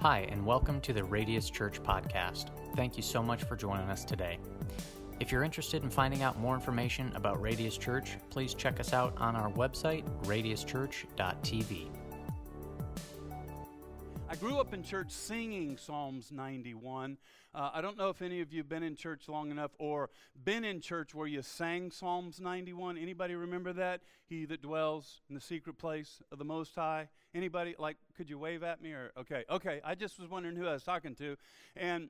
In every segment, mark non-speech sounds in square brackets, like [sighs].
Hi, and welcome to the Radius Church podcast. Thank you so much for joining us today. If you're interested in finding out more information about Radius Church, please check us out on our website, radiuschurch.tv. Grew up in church singing Psalms 91. Uh, I don't know if any of you have been in church long enough or been in church where you sang Psalms 91. Anybody remember that? He that dwells in the secret place of the Most High. Anybody? Like, could you wave at me or okay? Okay. I just was wondering who I was talking to, and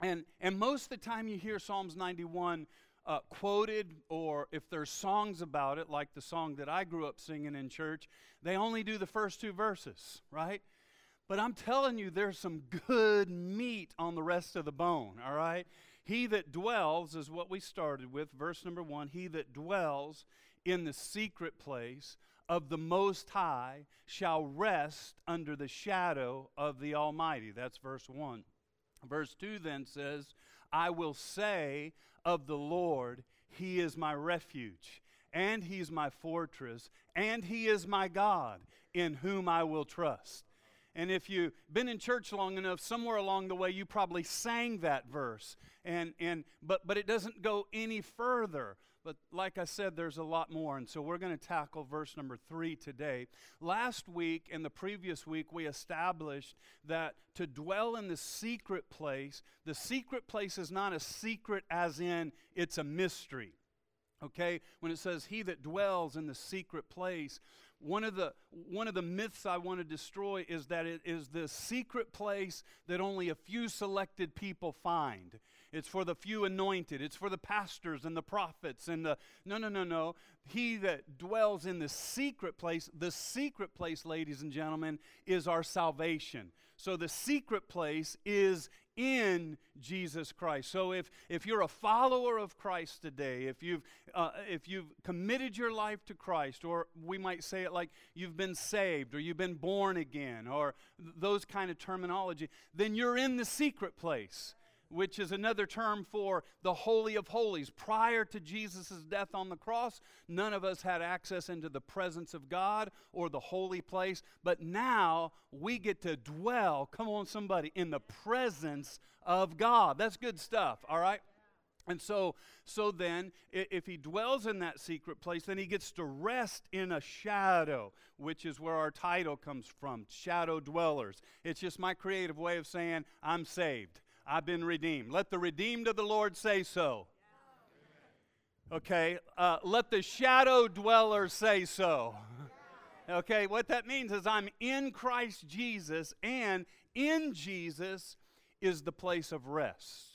and and most of the time you hear Psalms 91. Uh, quoted, or if there's songs about it, like the song that I grew up singing in church, they only do the first two verses, right? But I'm telling you, there's some good meat on the rest of the bone, all right? He that dwells is what we started with, verse number one. He that dwells in the secret place of the Most High shall rest under the shadow of the Almighty. That's verse 1. Verse 2 then says, I will say of the Lord, He is my refuge, and He's my fortress, and He is my God, in whom I will trust. And if you've been in church long enough, somewhere along the way you probably sang that verse. And, and, but, but it doesn't go any further. But like I said, there's a lot more. And so we're going to tackle verse number three today. Last week and the previous week, we established that to dwell in the secret place, the secret place is not a secret as in it's a mystery. Okay? When it says, He that dwells in the secret place, one of the one of the myths I want to destroy is that it is the secret place that only a few selected people find. It's for the few anointed. It's for the pastors and the prophets and the No, no, no, no. He that dwells in the secret place, the secret place, ladies and gentlemen, is our salvation. So the secret place is in Jesus Christ. So if, if you're a follower of Christ today, if you've, uh, if you've committed your life to Christ, or we might say it like you've been saved, or you've been born again, or th- those kind of terminology, then you're in the secret place which is another term for the Holy of Holies. Prior to Jesus' death on the cross, none of us had access into the presence of God or the holy place, but now we get to dwell, come on, somebody, in the presence of God. That's good stuff, all right? And so, so then, if he dwells in that secret place, then he gets to rest in a shadow, which is where our title comes from shadow dwellers. It's just my creative way of saying, I'm saved. I've been redeemed. Let the redeemed of the Lord say so. Okay, uh, let the shadow dweller say so. Okay, what that means is I'm in Christ Jesus, and in Jesus is the place of rest.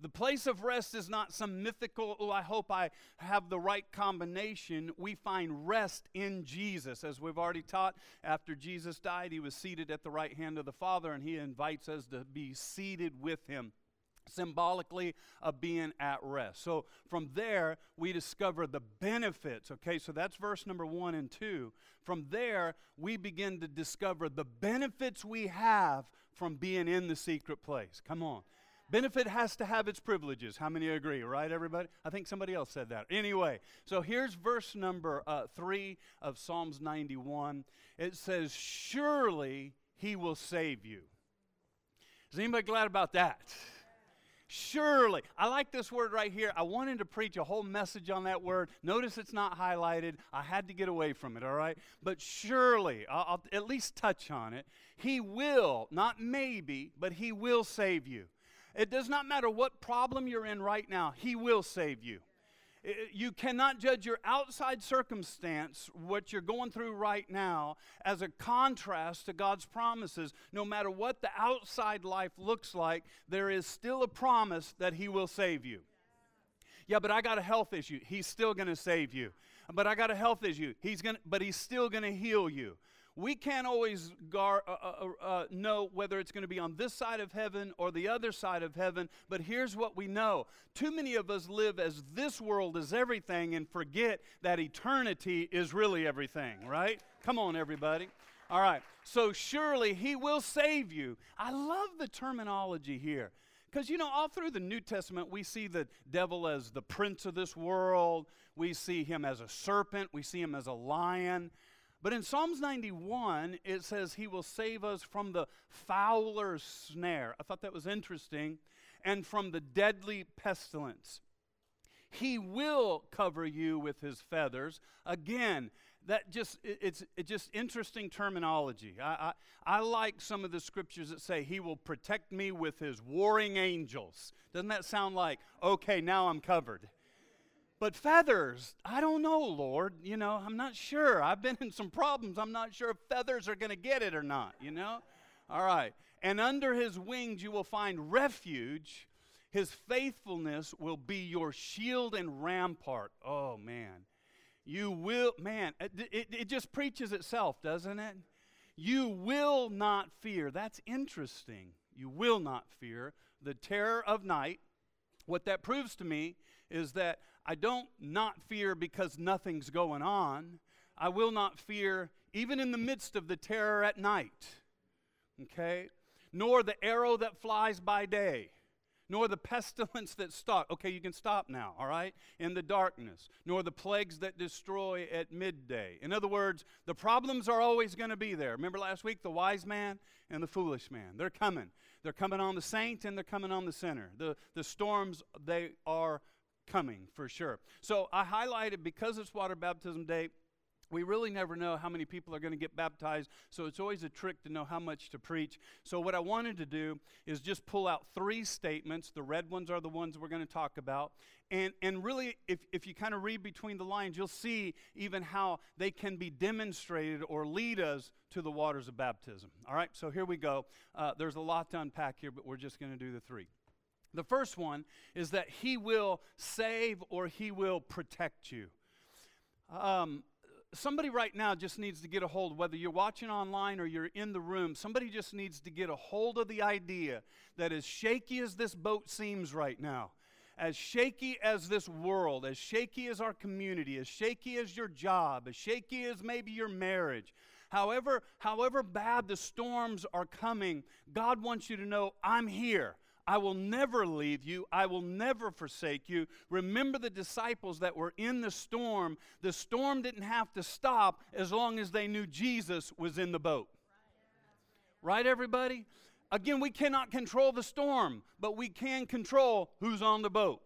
The place of rest is not some mythical, oh, I hope I have the right combination. We find rest in Jesus. As we've already taught, after Jesus died, he was seated at the right hand of the Father, and he invites us to be seated with him symbolically of being at rest. So from there, we discover the benefits. Okay, so that's verse number one and two. From there, we begin to discover the benefits we have from being in the secret place. Come on. Benefit has to have its privileges. How many agree, right, everybody? I think somebody else said that. Anyway, so here's verse number uh, three of Psalms 91. It says, Surely he will save you. Is anybody glad about that? Surely. I like this word right here. I wanted to preach a whole message on that word. Notice it's not highlighted. I had to get away from it, all right? But surely, I'll, I'll at least touch on it. He will, not maybe, but He will save you. It does not matter what problem you're in right now, He will save you. You cannot judge your outside circumstance, what you're going through right now, as a contrast to God's promises. No matter what the outside life looks like, there is still a promise that He will save you. Yeah, but I got a health issue. He's still going to save you. But I got a health issue. He's going but he's still going to heal you we can't always gar, uh, uh, uh, uh, know whether it's going to be on this side of heaven or the other side of heaven, but here's what we know. Too many of us live as this world is everything and forget that eternity is really everything, right? Come on, everybody. All right, so surely He will save you. I love the terminology here. Because, you know, all through the New Testament, we see the devil as the prince of this world. We see him as a serpent. We see him as a lion. But in Psalms 91, it says he will save us from the fowler's snare. I thought that was interesting. And from the deadly pestilence. He will cover you with his feathers. Again, that just it's it's just interesting terminology. I, I, I like some of the scriptures that say he will protect me with his warring angels. Doesn't that sound like okay? Now I'm covered. But feathers, I don't know, Lord. You know, I'm not sure. I've been in some problems. I'm not sure if feathers are going to get it or not, you know? All right. And under his wings you will find refuge. His faithfulness will be your shield and rampart. Oh, man. You will, man, it, it, it just preaches itself, doesn't it? You will not fear. That's interesting. You will not fear the terror of night. What that proves to me is that I don't not fear because nothing's going on. I will not fear even in the midst of the terror at night. Okay? Nor the arrow that flies by day, nor the pestilence that stalks. Okay, you can stop now, all right? In the darkness, nor the plagues that destroy at midday. In other words, the problems are always going to be there. Remember last week, the wise man and the foolish man? They're coming. They're coming on the saint and they're coming on the sinner. The, the storms, they are coming for sure. So I highlighted because it's water baptism day. We really never know how many people are going to get baptized, so it's always a trick to know how much to preach. So, what I wanted to do is just pull out three statements. The red ones are the ones we're going to talk about. And, and really, if, if you kind of read between the lines, you'll see even how they can be demonstrated or lead us to the waters of baptism. All right, so here we go. Uh, there's a lot to unpack here, but we're just going to do the three. The first one is that He will save or He will protect you. Um, somebody right now just needs to get a hold, whether you're watching online or you're in the room, somebody just needs to get a hold of the idea that as shaky as this boat seems right now, as shaky as this world, as shaky as our community, as shaky as your job, as shaky as maybe your marriage, however, however bad the storms are coming, God wants you to know, I'm here. I will never leave you. I will never forsake you. Remember the disciples that were in the storm. The storm didn't have to stop as long as they knew Jesus was in the boat. Right, everybody? Again, we cannot control the storm, but we can control who's on the boat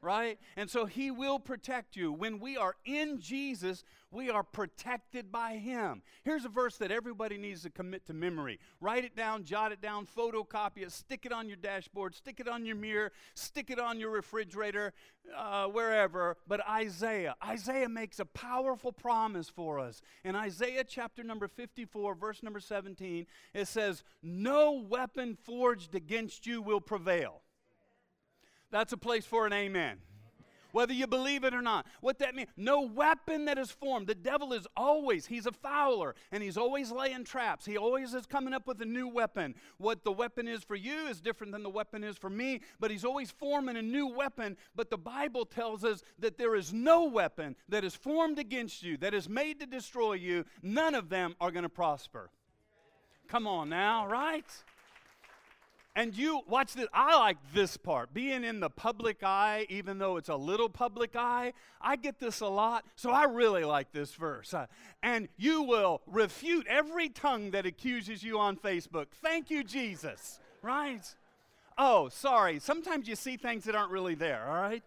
right? And so he will protect you. When we are in Jesus, we are protected by him. Here's a verse that everybody needs to commit to memory. Write it down, jot it down, photocopy it, stick it on your dashboard, stick it on your mirror, stick it on your refrigerator, uh, wherever. But Isaiah, Isaiah makes a powerful promise for us. In Isaiah chapter number 54, verse number 17, it says, No weapon forged against you will prevail. That's a place for an amen. Whether you believe it or not. What that means, no weapon that is formed. The devil is always, he's a fowler, and he's always laying traps. He always is coming up with a new weapon. What the weapon is for you is different than the weapon is for me, but he's always forming a new weapon. But the Bible tells us that there is no weapon that is formed against you, that is made to destroy you. None of them are going to prosper. Come on now, right? And you, watch this, I like this part. Being in the public eye, even though it's a little public eye, I get this a lot, so I really like this verse. Uh, and you will refute every tongue that accuses you on Facebook. Thank you, Jesus, right? Oh, sorry. Sometimes you see things that aren't really there, all right?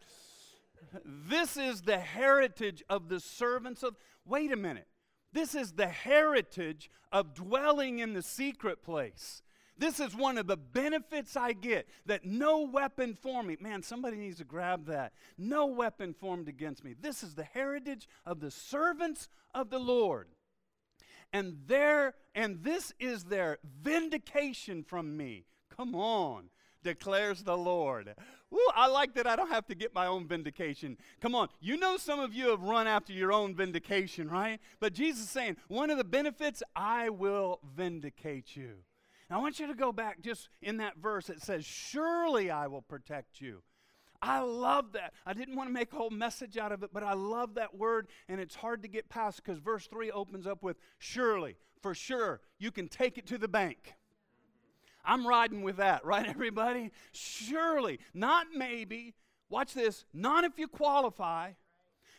This is the heritage of the servants of. Wait a minute. This is the heritage of dwelling in the secret place. This is one of the benefits I get that no weapon formed me. Man, somebody needs to grab that. No weapon formed against me. This is the heritage of the servants of the Lord. And there and this is their vindication from me. Come on, declares the Lord. Ooh, I like that I don't have to get my own vindication. Come on, you know some of you have run after your own vindication, right? But Jesus is saying, one of the benefits, I will vindicate you. Now, I want you to go back just in that verse. It says, Surely I will protect you. I love that. I didn't want to make a whole message out of it, but I love that word, and it's hard to get past because verse 3 opens up with surely, for sure, you can take it to the bank. I'm riding with that, right, everybody? Surely, not maybe. Watch this. Not if you qualify,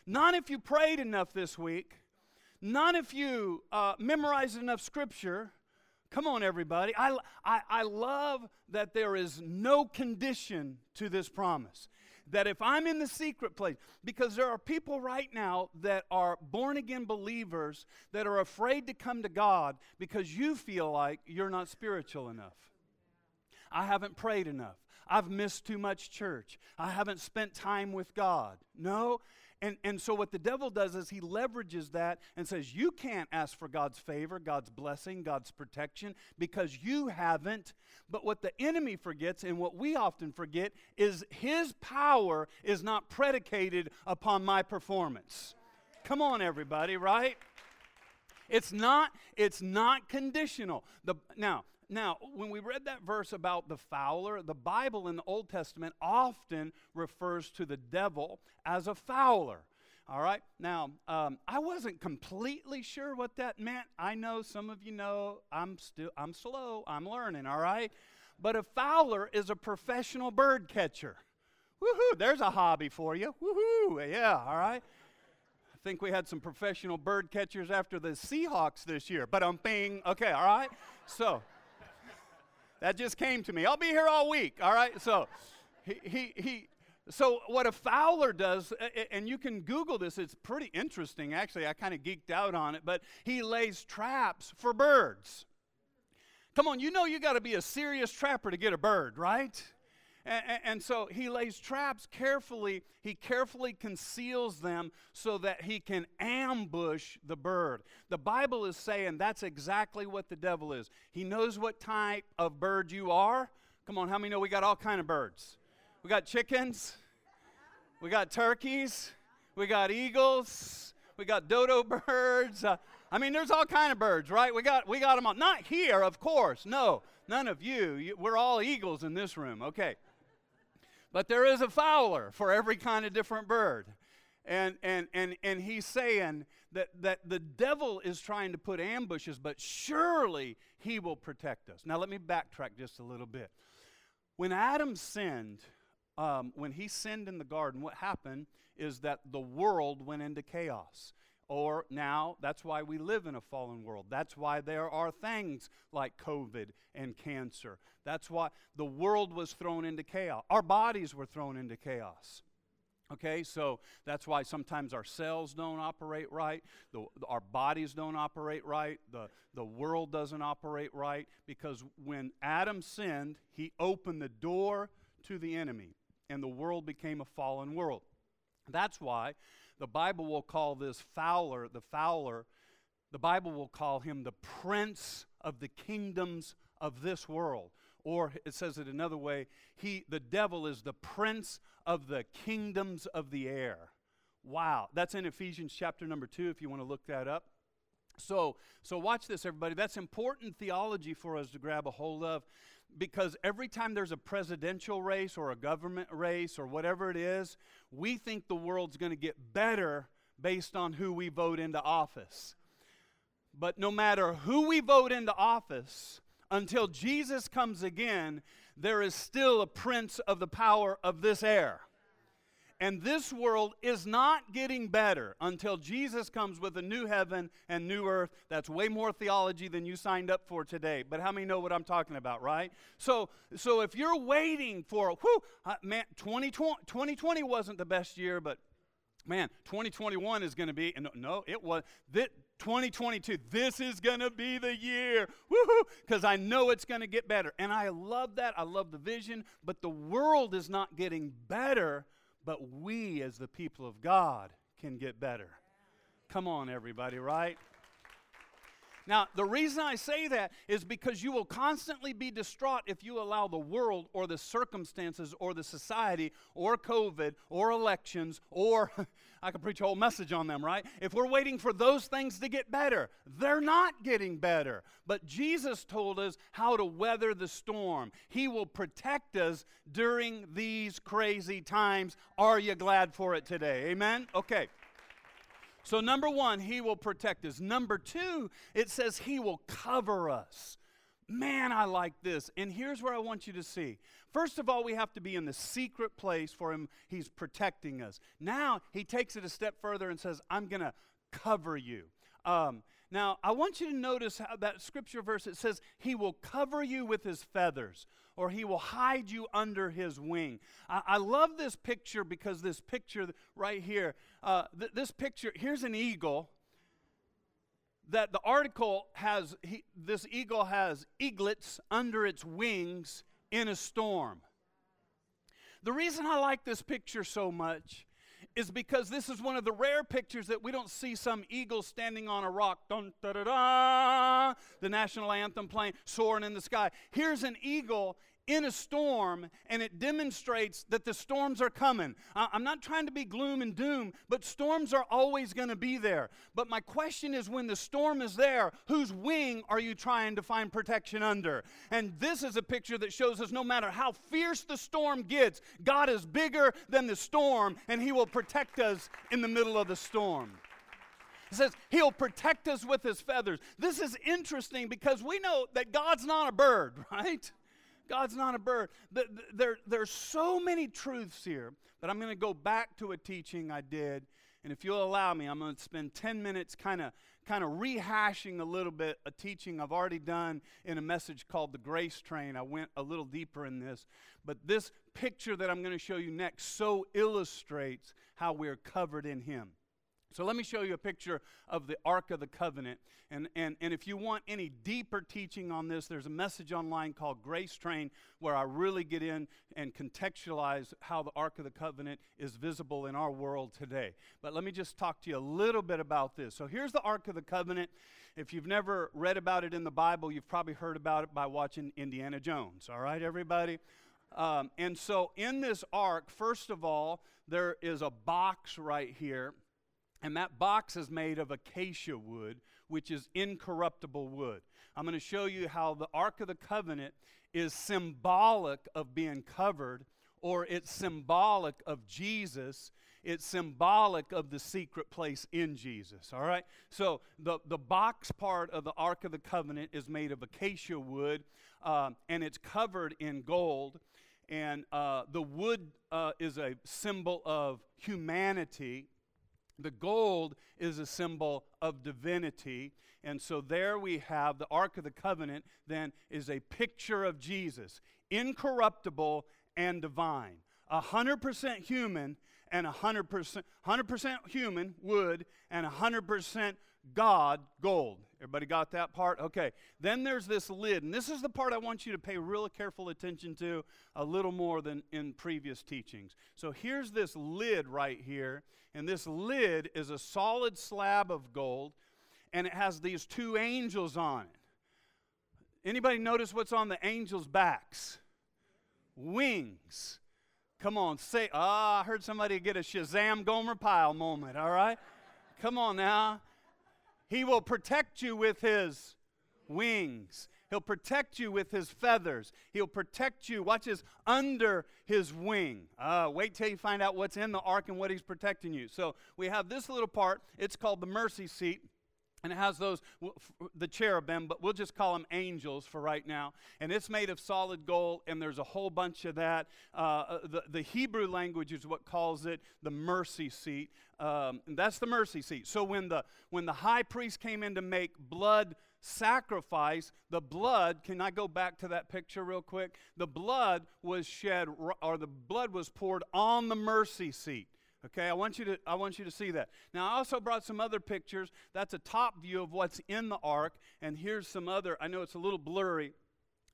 not if you prayed enough this week, Not if you uh, memorized enough scripture. Come on, everybody. I, I, I love that there is no condition to this promise that if I'm in the secret place, because there are people right now that are born again believers that are afraid to come to God because you feel like you're not spiritual enough. I haven't prayed enough. I've missed too much church. I haven't spent time with God. No, and, and so, what the devil does is he leverages that and says, You can't ask for God's favor, God's blessing, God's protection because you haven't. But what the enemy forgets and what we often forget is his power is not predicated upon my performance. Come on, everybody, right? It's not, it's not conditional. The, now, now, when we read that verse about the fowler, the Bible in the Old Testament often refers to the devil as a fowler. All right. Now, um, I wasn't completely sure what that meant. I know some of you know I'm still I'm slow. I'm learning. All right. But a fowler is a professional bird catcher. Woohoo! There's a hobby for you. Woohoo! Yeah. All right. I think we had some professional bird catchers after the Seahawks this year. But I'm being okay. All right. So. That just came to me. I'll be here all week, all right? So he, he, he so what a fowler does, and you can Google this, it's pretty interesting, actually. I kind of geeked out on it, but he lays traps for birds. Come on, you know you got to be a serious trapper to get a bird, right? And, and, so he lays traps carefully. He carefully conceals them so that he can ambush the bird. The Bible is saying that's exactly what the devil is. He knows what type of bird you are. Come on, how many know we got all kind of birds? We got chickens, we got turkeys, we got eagles, we got dodo birds. Uh, I mean, there's all kind of birds, right? We got we got them all. Not here, of course. No, none of you. you we're all eagles in this room. Okay. But there is a fowler for every kind of different bird. And, and, and, and he's saying that, that the devil is trying to put ambushes, but surely he will protect us. Now, let me backtrack just a little bit. When Adam sinned, um, when he sinned in the garden, what happened is that the world went into chaos. Or now, that's why we live in a fallen world. That's why there are things like COVID and cancer. That's why the world was thrown into chaos. Our bodies were thrown into chaos. Okay, so that's why sometimes our cells don't operate right, the, our bodies don't operate right, the, the world doesn't operate right, because when Adam sinned, he opened the door to the enemy, and the world became a fallen world. That's why the Bible will call this fowler, the fowler, the Bible will call him the prince of the kingdoms of this world. Or it says it another way, he the devil is the prince of the kingdoms of the air. Wow. That's in Ephesians chapter number 2 if you want to look that up. So, so watch this everybody. That's important theology for us to grab a hold of because every time there's a presidential race or a government race or whatever it is, we think the world's going to get better based on who we vote into office. But no matter who we vote into office, until Jesus comes again, there is still a prince of the power of this air. And this world is not getting better until Jesus comes with a new heaven and new earth. That's way more theology than you signed up for today. But how many know what I'm talking about, right? So, so if you're waiting for, whew, uh, man, 2020, 2020 wasn't the best year, but man, 2021 is going to be, no, it was, that 2022, this is going to be the year, woohoo, because I know it's going to get better. And I love that. I love the vision, but the world is not getting better but we as the people of God can get better. Come on, everybody, right? Now, the reason I say that is because you will constantly be distraught if you allow the world or the circumstances or the society or COVID or elections or [laughs] I could preach a whole message on them, right? If we're waiting for those things to get better, they're not getting better. But Jesus told us how to weather the storm. He will protect us during these crazy times. Are you glad for it today? Amen? Okay. So, number one, he will protect us. Number two, it says he will cover us. Man, I like this. And here's where I want you to see. First of all, we have to be in the secret place for him. He's protecting us. Now, he takes it a step further and says, I'm going to cover you. Um, now, I want you to notice how that scripture verse it says, He will cover you with His feathers, or He will hide you under His wing. I, I love this picture because this picture right here, uh, th- this picture, here's an eagle that the article has he, this eagle has eaglets under its wings in a storm. The reason I like this picture so much is because this is one of the rare pictures that we don't see some eagle standing on a rock, dun, da, da, da, the national anthem playing, soaring in the sky. Here's an eagle in a storm, and it demonstrates that the storms are coming. I'm not trying to be gloom and doom, but storms are always going to be there. But my question is when the storm is there, whose wing are you trying to find protection under? And this is a picture that shows us no matter how fierce the storm gets, God is bigger than the storm, and He will protect us in the middle of the storm. It says he'll protect us with his feathers. This is interesting because we know that God's not a bird, [laughs] right? God's not a bird. There, there's so many truths here, but I'm going to go back to a teaching I did. And if you'll allow me, I'm going to spend 10 minutes kind of kind of rehashing a little bit a teaching I've already done in a message called the Grace Train. I went a little deeper in this, but this picture that I'm going to show you next so illustrates how we're covered in Him. So let me show you a picture of the Ark of the Covenant. And, and, and if you want any deeper teaching on this, there's a message online called Grace Train where I really get in and contextualize how the Ark of the Covenant is visible in our world today. But let me just talk to you a little bit about this. So here's the Ark of the Covenant. If you've never read about it in the Bible, you've probably heard about it by watching Indiana Jones. All right, everybody? Um, and so in this ark, first of all, there is a box right here and that box is made of acacia wood, which is incorruptible wood. I'm going to show you how the Ark of the Covenant is symbolic of being covered, or it's symbolic of Jesus. It's symbolic of the secret place in Jesus. All right? So the, the box part of the Ark of the Covenant is made of acacia wood, uh, and it's covered in gold. And uh, the wood uh, is a symbol of humanity the gold is a symbol of divinity. And so there we have the Ark of the Covenant, then, is a picture of Jesus, incorruptible and divine. 100% human and 100%, 100% human, wood, and 100% God, gold. Everybody got that part? Okay. Then there's this lid, and this is the part I want you to pay real careful attention to a little more than in previous teachings. So here's this lid right here, and this lid is a solid slab of gold, and it has these two angels on it. Anybody notice what's on the angels' backs? Wings. Come on, say, ah, oh, I heard somebody get a Shazam Gomer Pyle moment, all right? Come on now. He will protect you with his wings. He'll protect you with his feathers. He'll protect you, watch this, under his wing. Uh, wait till you find out what's in the ark and what he's protecting you. So we have this little part. It's called the mercy seat. And it has those, the cherubim, but we'll just call them angels for right now. And it's made of solid gold, and there's a whole bunch of that. Uh, uh the, the Hebrew language is what calls it the mercy seat. Um, that's the mercy seat. So when the, when the high priest came in to make blood sacrifice, the blood, can I go back to that picture real quick? The blood was shed, or the blood was poured on the mercy seat. Okay, I want you to I want you to see that. Now I also brought some other pictures. That's a top view of what's in the ark, and here's some other. I know it's a little blurry,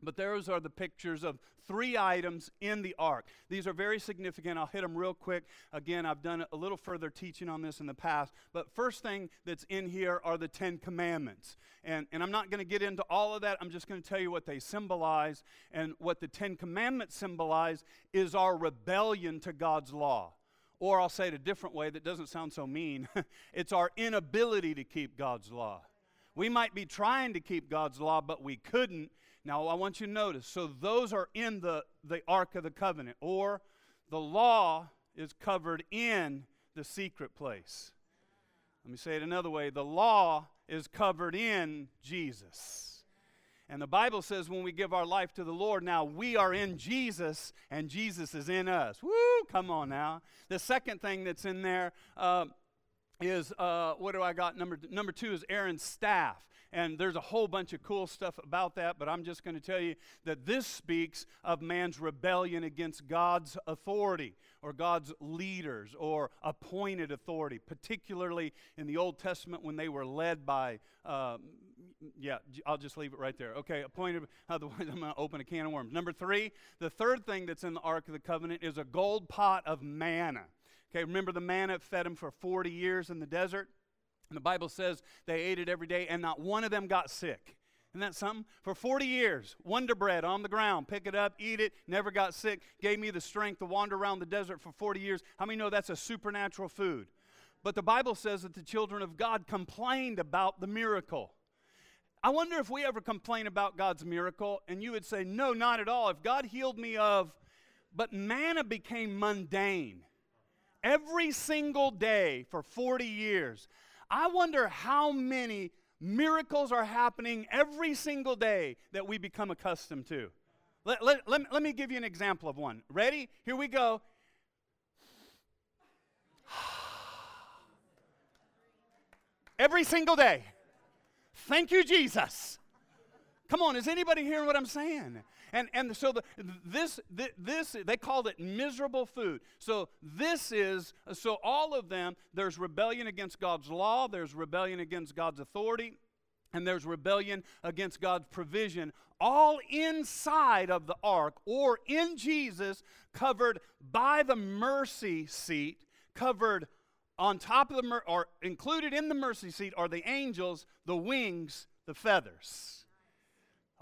but those are the pictures of three items in the ark. These are very significant. I'll hit them real quick. Again, I've done a little further teaching on this in the past. But first thing that's in here are the Ten Commandments. And, and I'm not going to get into all of that. I'm just going to tell you what they symbolize. And what the Ten Commandments symbolize is our rebellion to God's law. Or I'll say it a different way that doesn't sound so mean [laughs] it's our inability to keep God's law. We might be trying to keep God's law, but we couldn't. Now, I want you to notice so those are in the, the Ark of the Covenant, or the law is covered in the secret place. Let me say it another way the law is covered in Jesus. And the Bible says when we give our life to the Lord, now we are in Jesus and Jesus is in us. Woo! Come on now. The second thing that's in there, uh, is uh, what do I got? Number number two is Aaron's staff. And there's a whole bunch of cool stuff about that, but I'm just going to tell you that this speaks of man's rebellion against God's authority or God's leaders or appointed authority, particularly in the Old Testament when they were led by, uh, yeah, I'll just leave it right there. Okay, appointed, [laughs] otherwise I'm going to open a can of worms. Number three, the third thing that's in the Ark of the Covenant is a gold pot of manna. Okay, remember the manna fed them for 40 years in the desert? And the Bible says they ate it every day, and not one of them got sick. Isn't that something? For 40 years, Wonder Bread on the ground, pick it up, eat it, never got sick, gave me the strength to wander around the desert for 40 years. How many know that's a supernatural food? But the Bible says that the children of God complained about the miracle. I wonder if we ever complain about God's miracle and you would say, No, not at all. If God healed me of, but manna became mundane every single day for 40 years. I wonder how many miracles are happening every single day that we become accustomed to. Let, let, let, let me give you an example of one. Ready? Here we go. [sighs] every single day. Thank you, Jesus. Come on, is anybody hearing what I'm saying? And, and so the, this, this, they called it miserable food. So this is, so all of them, there's rebellion against God's law, there's rebellion against God's authority, and there's rebellion against God's provision, all inside of the ark or in Jesus, covered by the mercy seat, covered on top of the, mer- or included in the mercy seat are the angels, the wings, the feathers.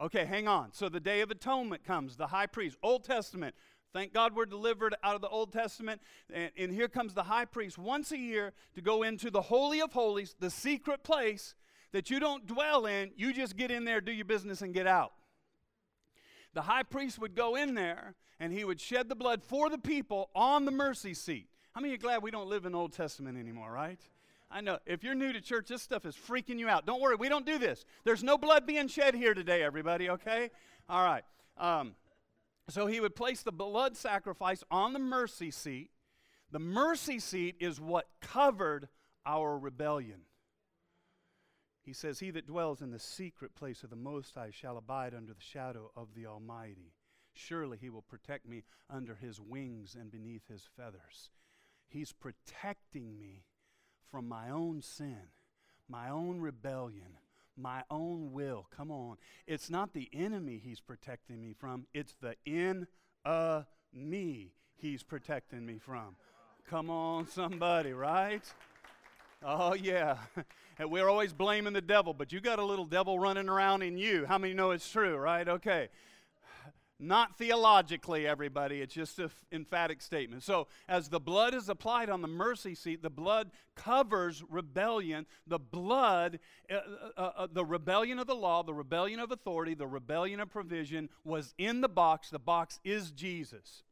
Okay, hang on. So the Day of Atonement comes, the high priest, Old Testament. Thank God we're delivered out of the Old Testament. And, and, here comes the high priest once a year to go into the Holy of Holies, the secret place that you don't dwell in. You just get in there, do your business, and get out. The high priest would go in there and he would shed the blood for the people on the mercy seat. How many are glad we don't live in Old Testament anymore, right? I know. If you're new to church, this stuff is freaking you out. Don't worry, we don't do this. There's no blood being shed here today, everybody, okay? All right. Um, so he would place the blood sacrifice on the mercy seat. The mercy seat is what covered our rebellion. He says, He that dwells in the secret place of the Most High shall abide under the shadow of the Almighty. Surely he will protect me under his wings and beneath his feathers. He's protecting me from my own sin, my own rebellion, my own will. Come on. It's not the enemy he's protecting me from, it's the in uh me he's protecting me from. Come on, somebody, right? Oh, yeah. And [laughs] we're always blaming the devil, but you got a little devil running around in you. How many know it's true, right? Okay. Not theologically, everybody. It's just an emphatic statement. So, as the blood is applied on the mercy seat, the blood covers rebellion. The blood, uh, uh, uh, the rebellion of the law, the rebellion of authority, the rebellion of provision was in the box. The box is Jesus.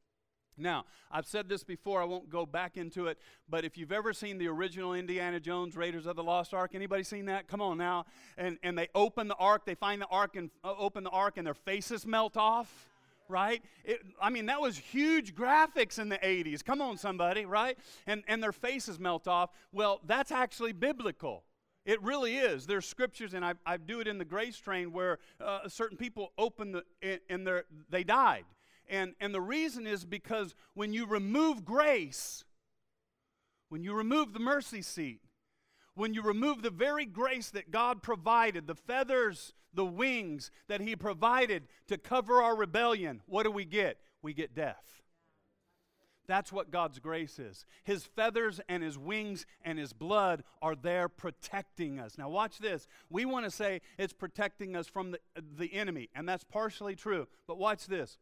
Now, I've said this before, I won't go back into it, but if you've ever seen the original Indiana Jones Raiders of the Lost Ark, anybody seen that? Come on now. And, and they open the ark, they find the ark and uh, open the ark and their faces melt off right? It, I mean, that was huge graphics in the 80s. Come on, somebody, right? And, and their faces melt off. Well, that's actually biblical. It really is. There's scriptures, and I, I do it in the grace train where uh, certain people open the, and they died. And, and the reason is because when you remove grace, when you remove the mercy seat, when you remove the very grace that God provided, the feathers, the wings that He provided to cover our rebellion, what do we get? We get death. That's what God's grace is. His feathers and His wings and His blood are there protecting us. Now, watch this. We want to say it's protecting us from the, the enemy, and that's partially true. But watch this.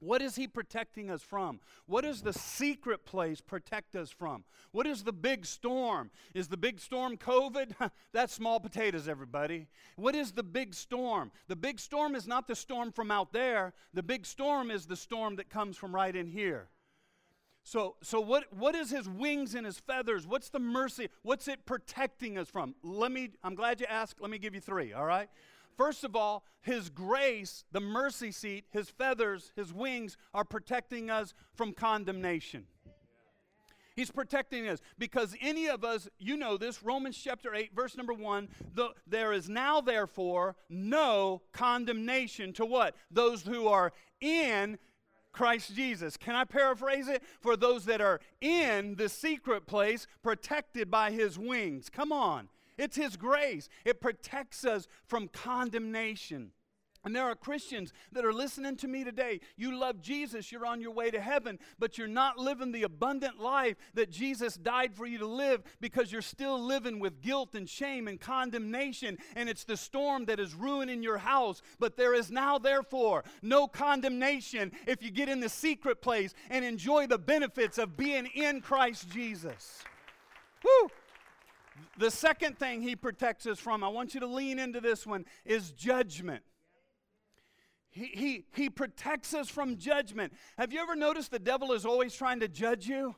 What is he protecting us from? What does the secret place protect us from? What is the big storm? Is the big storm COVID? [laughs] That's small potatoes, everybody. What is the big storm? The big storm is not the storm from out there, the big storm is the storm that comes from right in here. So, so what, what is his wings and his feathers? What's the mercy? What's it protecting us from? Let me, I'm glad you asked. Let me give you three, all right? First of all, His grace, the mercy seat, His feathers, His wings are protecting us from condemnation. He's protecting us because any of us, you know this, Romans chapter 8, verse number 1, the, there is now therefore no condemnation to what? Those who are in Christ Jesus. Can I paraphrase it? For those that are in the secret place, protected by his wings. Come on. It's his grace. It protects us from condemnation. And there are Christians that are listening to me today. You love Jesus, you're on your way to heaven, but you're not living the abundant life that Jesus died for you to live because you're still living with guilt and shame and condemnation. And it's the storm that is ruining your house. But there is now, therefore, no condemnation if you get in the secret place and enjoy the benefits of being in Christ Jesus. Woo! The second thing he protects us from, I want you to lean into this one, is judgment. He, he, he protects us from judgment. Have you ever noticed the devil is always trying to judge you?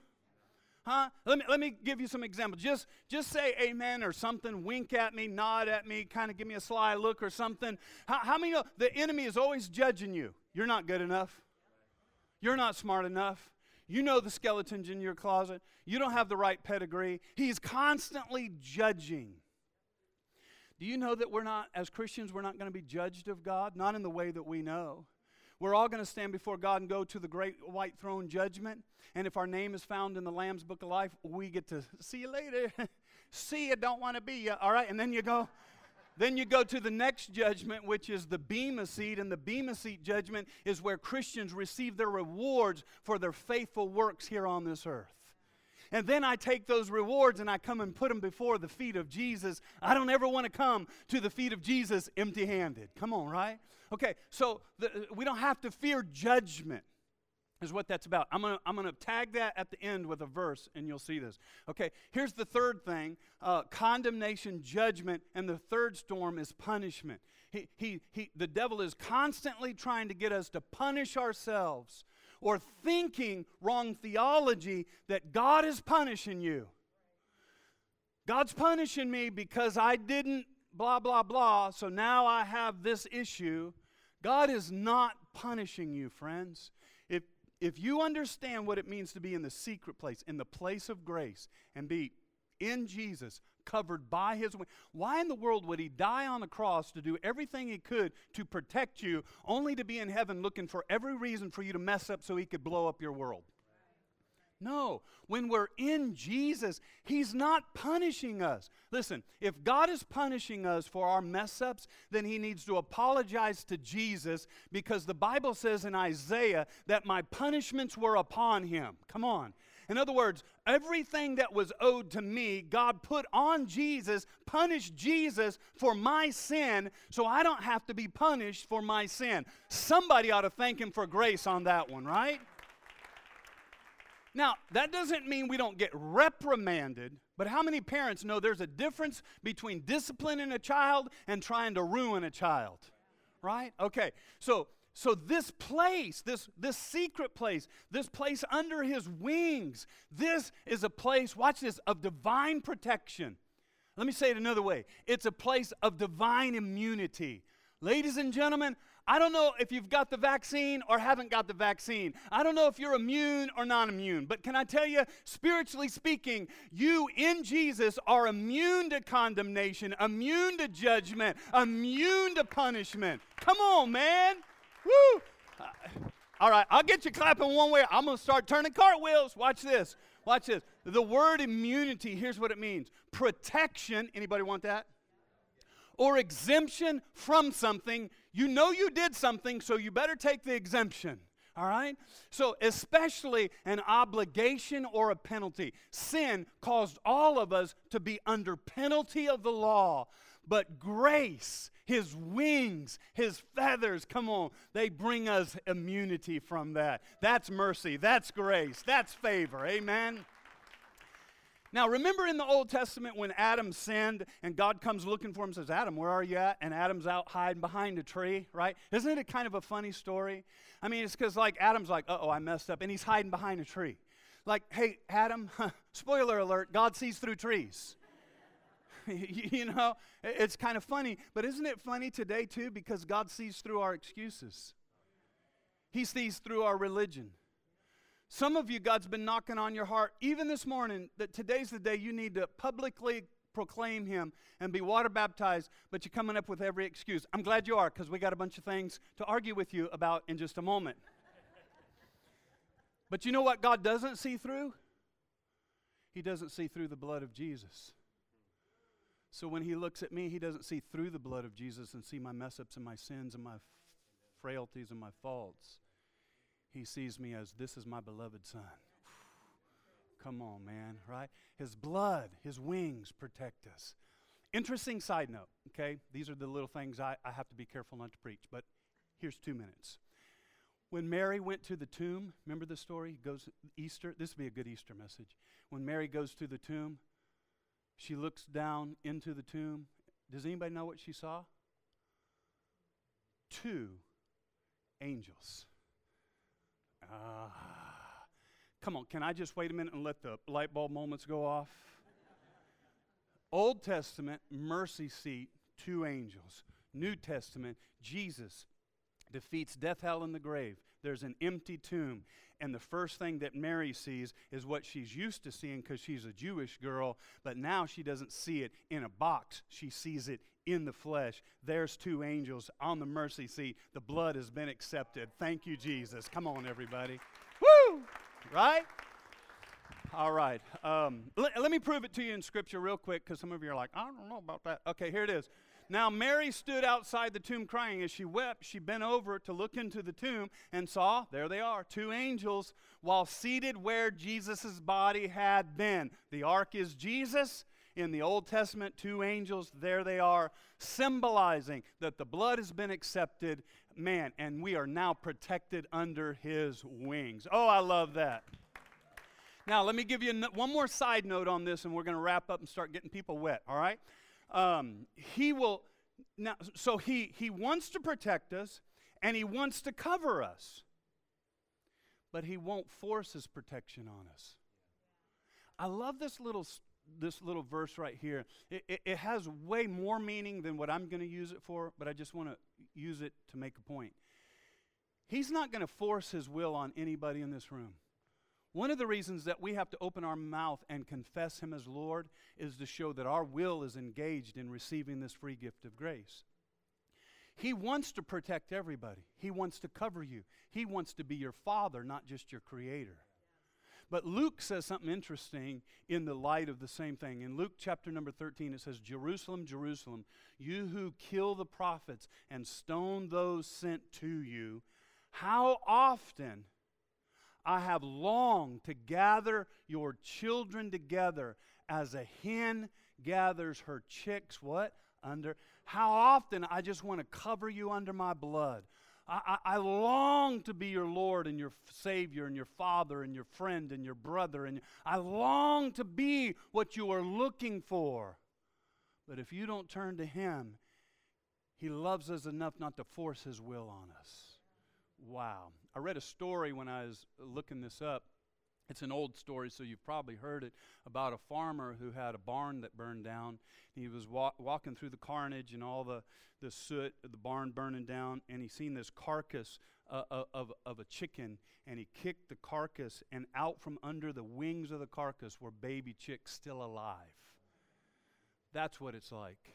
Huh? Let me, let me give you some examples. Just, just say amen or something, wink at me, nod at me, kind of give me a sly look or something. How, how many know the enemy is always judging you? You're not good enough. You're not smart enough. You know the skeletons in your closet. You don't have the right pedigree. He's constantly judging. Do you know that we're not, as Christians, we're not going to be judged of God? Not in the way that we know. We're all going to stand before God and go to the great white throne judgment. And if our name is found in the Lamb's book of life, we get to see you later. [laughs] see you, don't want to be you. All right, and then you go. Then you go to the next judgment, which is the Bema seat, and the Bema seat judgment is where Christians receive their rewards for their faithful works here on this earth. And then I take those rewards and I come and put them before the feet of Jesus. I don't ever want to come to the feet of Jesus empty handed. Come on, right? Okay, so the, we don't have to fear judgment is what that's about. I'm going to I'm gonna tag that at the end with a verse, and you'll see this. Okay, here's the third thing uh, condemnation, judgment, and the third storm is punishment. He, he, he, the devil is constantly trying to get us to punish ourselves or thinking wrong theology that God is punishing you. God's punishing me because I didn't blah, blah, blah, so now I have this issue. God is not punishing you, friends. If, you understand what it means to be in the secret place, in the place of grace, and be in Jesus, covered by his wing. Why in the world would he die on the cross to do everything he could to protect you, only to be in heaven looking for every reason for you to mess up so he could blow up your world? No, when we're in Jesus, He's not punishing us. Listen, if God is punishing us for our mess ups, then He needs to apologize to Jesus because the Bible says in Isaiah that my punishments were upon Him. Come on. In other words, everything that was owed to me, God put on Jesus, punished Jesus for my sin, so I don't have to be punished for my sin. Somebody ought to thank Him for grace on that one, right? Now, that doesn't mean we don't get reprimanded, but how many parents know there's a difference between disciplining a child and trying to ruin a child? Right? Okay, so so this place, this, this secret place, this place under his wings, this is a place, watch this, of divine protection. Let me say it another way. It's a place of divine immunity. Ladies and gentlemen, I don't know if you've got the vaccine or haven't got the vaccine. I don't know if you're immune or non immune. But can I tell you, spiritually speaking, you in Jesus are immune to condemnation, immune to judgment, immune to punishment. Come on, man. Woo! Uh, all right, I'll get you clapping one way. I'm going to start turning cartwheels. Watch this. Watch this. The word immunity, here's what it means protection. Anybody want that? Or exemption from something. You know you did something, so you better take the exemption. All right? So, especially an obligation or a penalty. Sin caused all of us to be under penalty of the law. But grace his wings, his feathers, come on, they bring us immunity from that. That's mercy, that's grace, that's favor. Amen. Now, remember in the Old Testament when Adam sinned and God comes looking for him and says, Adam, where are you at? And Adam's out hiding behind a tree, right? Isn't it a kind of a funny story? I mean, it's because, like, Adam's like, uh oh, I messed up. And he's hiding behind a tree. Like, hey, Adam, [laughs] spoiler alert, God sees through trees. [laughs] you know, it's kind of funny. But isn't it funny today, too? Because God sees through our excuses, He sees through our religion. Some of you, God's been knocking on your heart, even this morning, that today's the day you need to publicly proclaim Him and be water baptized, but you're coming up with every excuse. I'm glad you are, because we got a bunch of things to argue with you about in just a moment. [laughs] but you know what God doesn't see through? He doesn't see through the blood of Jesus. So when He looks at me, He doesn't see through the blood of Jesus and see my mess ups and my sins and my frailties and my faults. He sees me as this is my beloved son. Come on, man, right? His blood, his wings protect us. Interesting side note, okay? These are the little things I, I have to be careful not to preach, but here's two minutes. When Mary went to the tomb, remember the story? Goes Easter. This would be a good Easter message. When Mary goes to the tomb, she looks down into the tomb. Does anybody know what she saw? Two angels. Ah. [sighs] Come on, can I just wait a minute and let the light bulb moments go off? Old Testament, mercy seat, two angels. New Testament, Jesus defeats death, hell, and the grave. There's an empty tomb. And the first thing that Mary sees is what she's used to seeing because she's a Jewish girl, but now she doesn't see it in a box. She sees it in the flesh. There's two angels on the mercy seat. The blood has been accepted. Thank you, Jesus. Come on, everybody. Woo! Right? All right. Um, let, let me prove it to you in Scripture real quick because some of you are like, I don't know about that. Okay, here it is. Now, Mary stood outside the tomb crying. As she wept, she bent over to look into the tomb and saw, there they are, two angels, while seated where Jesus' body had been. The ark is Jesus. In the Old Testament, two angels, there they are, symbolizing that the blood has been accepted, man, and we are now protected under his wings. Oh, I love that. Now, let me give you one more side note on this, and we're going to wrap up and start getting people wet, all right? Um, he will now so he he wants to protect us and he wants to cover us but he won't force his protection on us. I love this little this little verse right here. It, it, it has way more meaning than what i'm going to use it for but i just want to use it to make a point. He's not going to force his will on anybody in this room one of the reasons that we have to open our mouth and confess Him as Lord is to show that our will is engaged in receiving this free gift of grace. He wants to protect everybody, He wants to cover you, He wants to be your Father, not just your Creator. But Luke says something interesting in the light of the same thing. In Luke chapter number 13, it says, Jerusalem, Jerusalem, you who kill the prophets and stone those sent to you, how often I have longed to gather your children together as a hen gathers her chicks, what? Under. How often I just want to cover you under my blood. I, I, I, long to be your Lord and your Savior and your Father and your friend and your brother. And I long to be what you are looking for. But if you don't turn to Him, He loves us enough not to force His will on us. Wow. I read a story when I was looking this up. It's an old story, so you've probably heard it about a farmer who had a barn that burned down. He was wa- walking through the carnage and all the, the soot, of the barn burning down, and he seen this carcass uh, uh, of, of a chicken, and he kicked the carcass, and out from under the wings of the carcass were baby chicks still alive. That's what it's like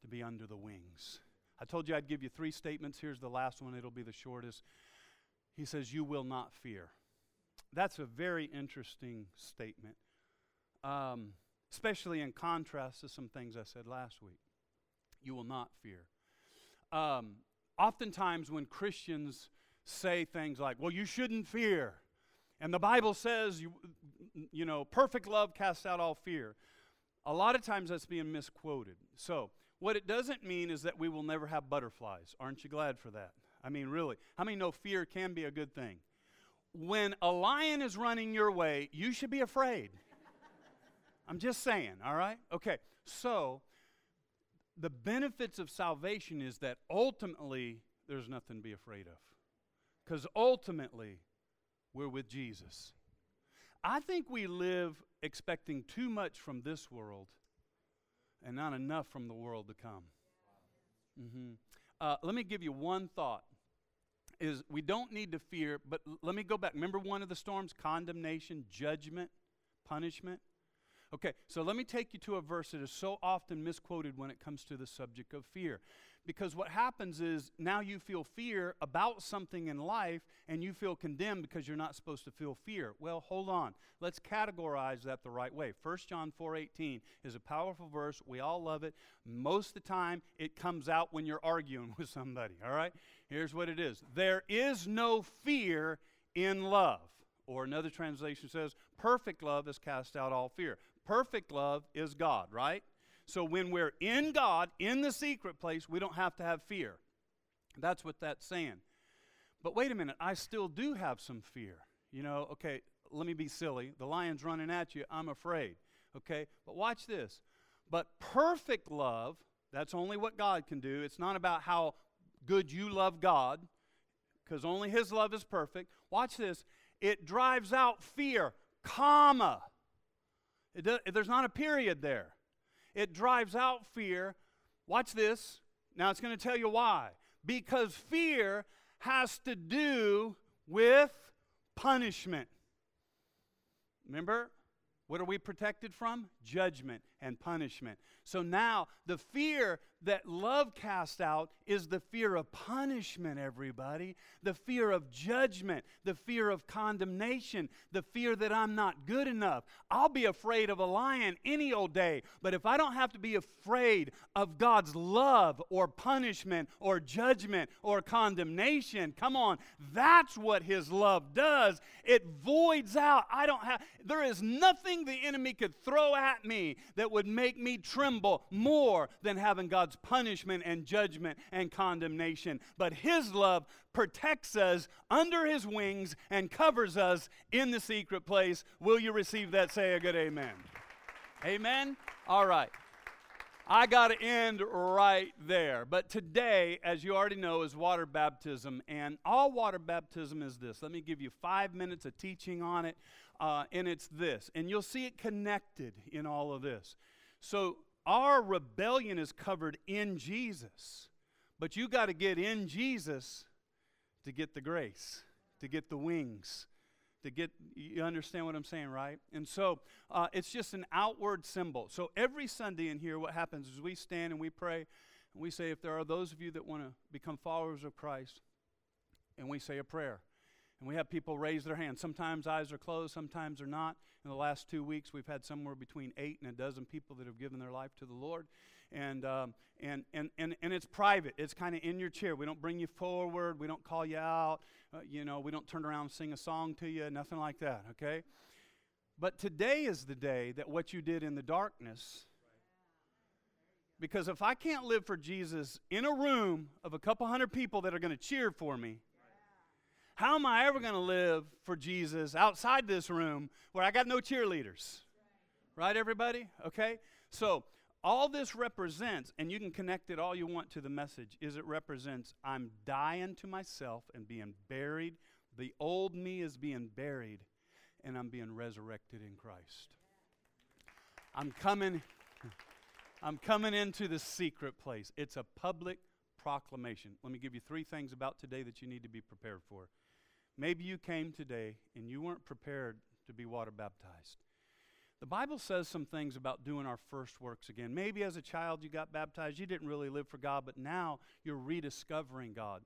to be under the wings. I told you I'd give you three statements. Here's the last one, it'll be the shortest. He says, You will not fear. That's a very interesting statement, um, especially in contrast to some things I said last week. You will not fear. Um, oftentimes, when Christians say things like, Well, you shouldn't fear, and the Bible says, you, you know, perfect love casts out all fear. A lot of times that's being misquoted. So, what it doesn't mean is that we will never have butterflies. Aren't you glad for that? I mean, really. How many know fear can be a good thing? When a lion is running your way, you should be afraid. [laughs] I'm just saying, all right? Okay, so the benefits of salvation is that ultimately there's nothing to be afraid of. Because ultimately, we're with Jesus. I think we live expecting too much from this world and not enough from the world to come. Mm-hmm. Uh, let me give you one thought is we don't need to fear, but l- let me go back. Remember one of the storms? Condemnation, judgment, punishment. Okay, so let me take you to a verse that is so often misquoted when it comes to the subject of fear. Because what happens is now you feel fear about something in life and you feel condemned because you're not supposed to feel fear. Well, hold on. Let's categorize that the right way. 1 John 4:18 is a powerful verse. We all love it. Most of the time it comes out when you're arguing [laughs] with somebody, all right? Here's what it is. There is no fear in love. Or another translation says, perfect love has cast out all fear. Perfect love is God, right? So when we're in God, in the secret place, we don't have to have fear. That's what that's saying. But wait a minute, I still do have some fear. You know, okay, let me be silly. The lion's running at you, I'm afraid. Okay? But watch this. But perfect love, that's only what God can do. It's not about how good you love God, because only His love is perfect. Watch this. It drives out fear, comma. Does, there's not a period there. It drives out fear. Watch this. Now it's going to tell you why. Because fear has to do with punishment. Remember? What are we protected from? Judgment and punishment. So now the fear that love casts out is the fear of punishment, everybody. The fear of judgment, the fear of condemnation, the fear that I'm not good enough. I'll be afraid of a lion any old day, but if I don't have to be afraid of God's love or punishment or judgment or condemnation, come on, that's what His love does. It voids out. I don't have, there is nothing the enemy could throw at me that would make me tremble more than having God's punishment and judgment and condemnation. But His love protects us under His wings and covers us in the secret place. Will you receive that? Say a good amen. Amen? All right. I got to end right there. But today, as you already know, is water baptism. And all water baptism is this. Let me give you five minutes of teaching on it. Uh, and it's this. And you'll see it connected in all of this. So, our rebellion is covered in Jesus. But you got to get in Jesus to get the grace, to get the wings, to get, you understand what I'm saying, right? And so uh, it's just an outward symbol. So every Sunday in here, what happens is we stand and we pray, and we say, if there are those of you that want to become followers of Christ, and we say a prayer. And we have people raise their hands. Sometimes eyes are closed, sometimes they're not. In the last two weeks, we've had somewhere between eight and a dozen people that have given their life to the Lord. And, um, and, and, and, and it's private. It's kind of in your chair. We don't bring you forward. We don't call you out. Uh, you know, we don't turn around and sing a song to you, nothing like that, okay? But today is the day that what you did in the darkness, because if I can't live for Jesus in a room of a couple hundred people that are going to cheer for me, how am I ever going to live for Jesus outside this room where I got no cheerleaders? Right, everybody? Okay? So, all this represents, and you can connect it all you want to the message, is it represents I'm dying to myself and being buried. The old me is being buried, and I'm being resurrected in Christ. I'm coming. I'm coming into the secret place. It's a public proclamation. Let me give you three things about today that you need to be prepared for. Maybe you came today and you weren't prepared to be water baptized. The Bible says some things about doing our first works again. Maybe as a child you got baptized, you didn't really live for God, but now you're rediscovering God.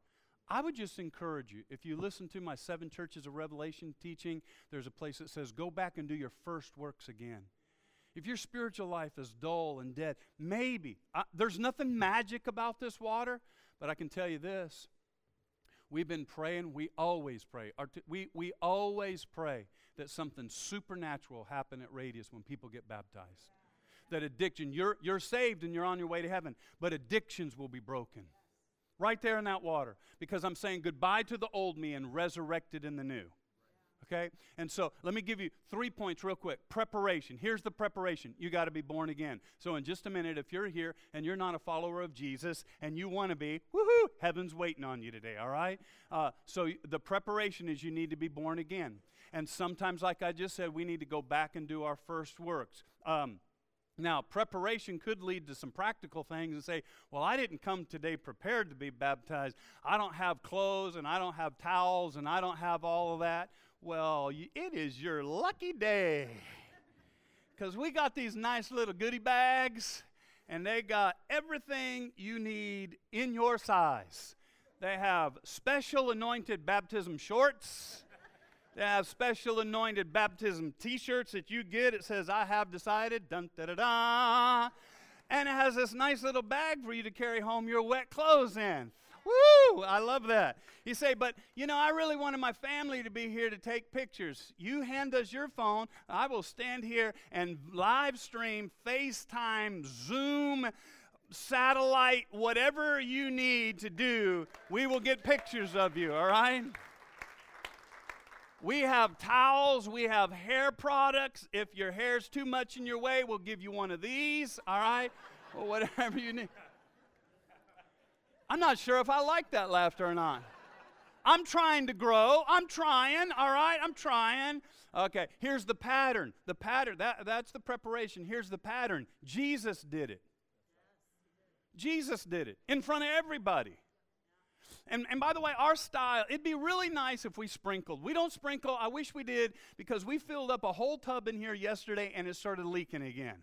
I would just encourage you, if you listen to my seven churches of Revelation teaching, there's a place that says, go back and do your first works again. If your spiritual life is dull and dead, maybe. Uh, there's nothing magic about this water, but I can tell you this. We've been praying, we always pray. T- we, we always pray that something supernatural happen at Radius when people get baptized. That addiction, you're, you're saved and you're on your way to heaven, but addictions will be broken. Right there in that water. Because I'm saying goodbye to the old me and resurrected in the new. Okay? And so let me give you three points real quick. Preparation. Here's the preparation. You got to be born again. So in just a minute, if you're here and you're not a follower of Jesus and you want to be, woohoo, heaven's waiting on you today, all right? Uh, so the preparation is you need to be born again. And sometimes, like I just said, we need to go back and do our first works. Um, Now, preparation could lead to some practical things and say, well, I didn't come today prepared to be baptized. I don't have clothes and I don't have towels and I don't have all of that. Well, it is your lucky day. Because we got these nice little goodie bags and they got everything you need in your size. They have special anointed baptism shorts. They have special anointed baptism t shirts that you get. It says, I have decided. Dun, da, da, da. And it has this nice little bag for you to carry home your wet clothes in. Woo! I love that. You say, but you know, I really wanted my family to be here to take pictures. You hand us your phone. I will stand here and live stream, FaceTime, Zoom, satellite, whatever you need to do. We will get pictures of you, all right? We have towels, we have hair products. If your hair's too much in your way, we'll give you one of these, all right? or whatever you need. I'm not sure if I like that laughter or not. I'm trying to grow. I'm trying, all right? I'm trying. Okay, here's the pattern. The pattern, that, that's the preparation. Here's the pattern. Jesus did it. Jesus did it in front of everybody. And, and by the way, our style, it'd be really nice if we sprinkled. We don't sprinkle. I wish we did because we filled up a whole tub in here yesterday and it started leaking again.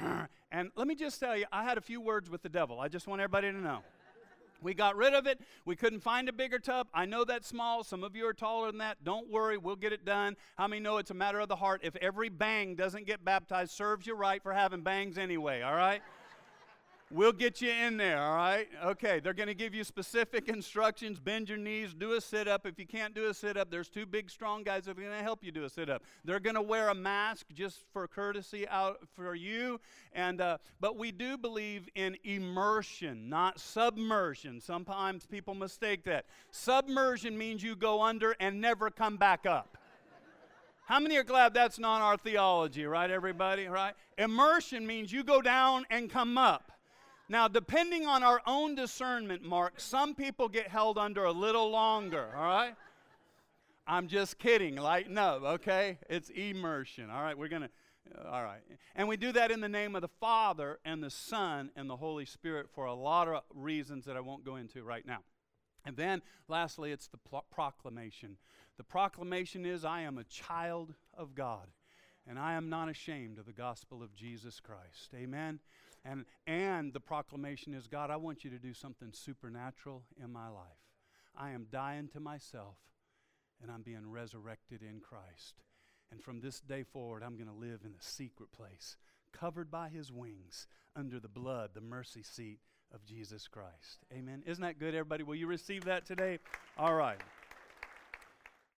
[laughs] And let me just tell you, I had a few words with the devil. I just want everybody to know. We got rid of it. We couldn't find a bigger tub. I know that's small. Some of you are taller than that. Don't worry, we'll get it done. How many know it's a matter of the heart? If every bang doesn't get baptized, serves you right for having bangs anyway, all right? We'll get you in there, all right? Okay, they're going to give you specific instructions. Bend your knees, do a sit up. If you can't do a sit up, there's two big, strong guys that are going to help you do a sit up. They're going to wear a mask just for courtesy out for you. And uh, but we do believe in immersion, not submersion. Sometimes people mistake that. Submersion means you go under and never come back up. How many are glad that's not our theology, right, everybody? Right? Immersion means you go down and come up. Now, depending on our own discernment, Mark, some people get held under a little longer, all right? I'm just kidding. Lighten up, okay? It's immersion, all right? We're going to, uh, all right. And we do that in the name of the Father and the Son and the Holy Spirit for a lot of reasons that I won't go into right now. And then, lastly, it's the pl- proclamation. The proclamation is I am a child of God, and I am not ashamed of the gospel of Jesus Christ. Amen. And, and the proclamation is God, I want you to do something supernatural in my life. I am dying to myself, and I'm being resurrected in Christ. And from this day forward, I'm going to live in a secret place, covered by his wings, under the blood, the mercy seat of Jesus Christ. Amen. Isn't that good, everybody? Will you receive that today? All right.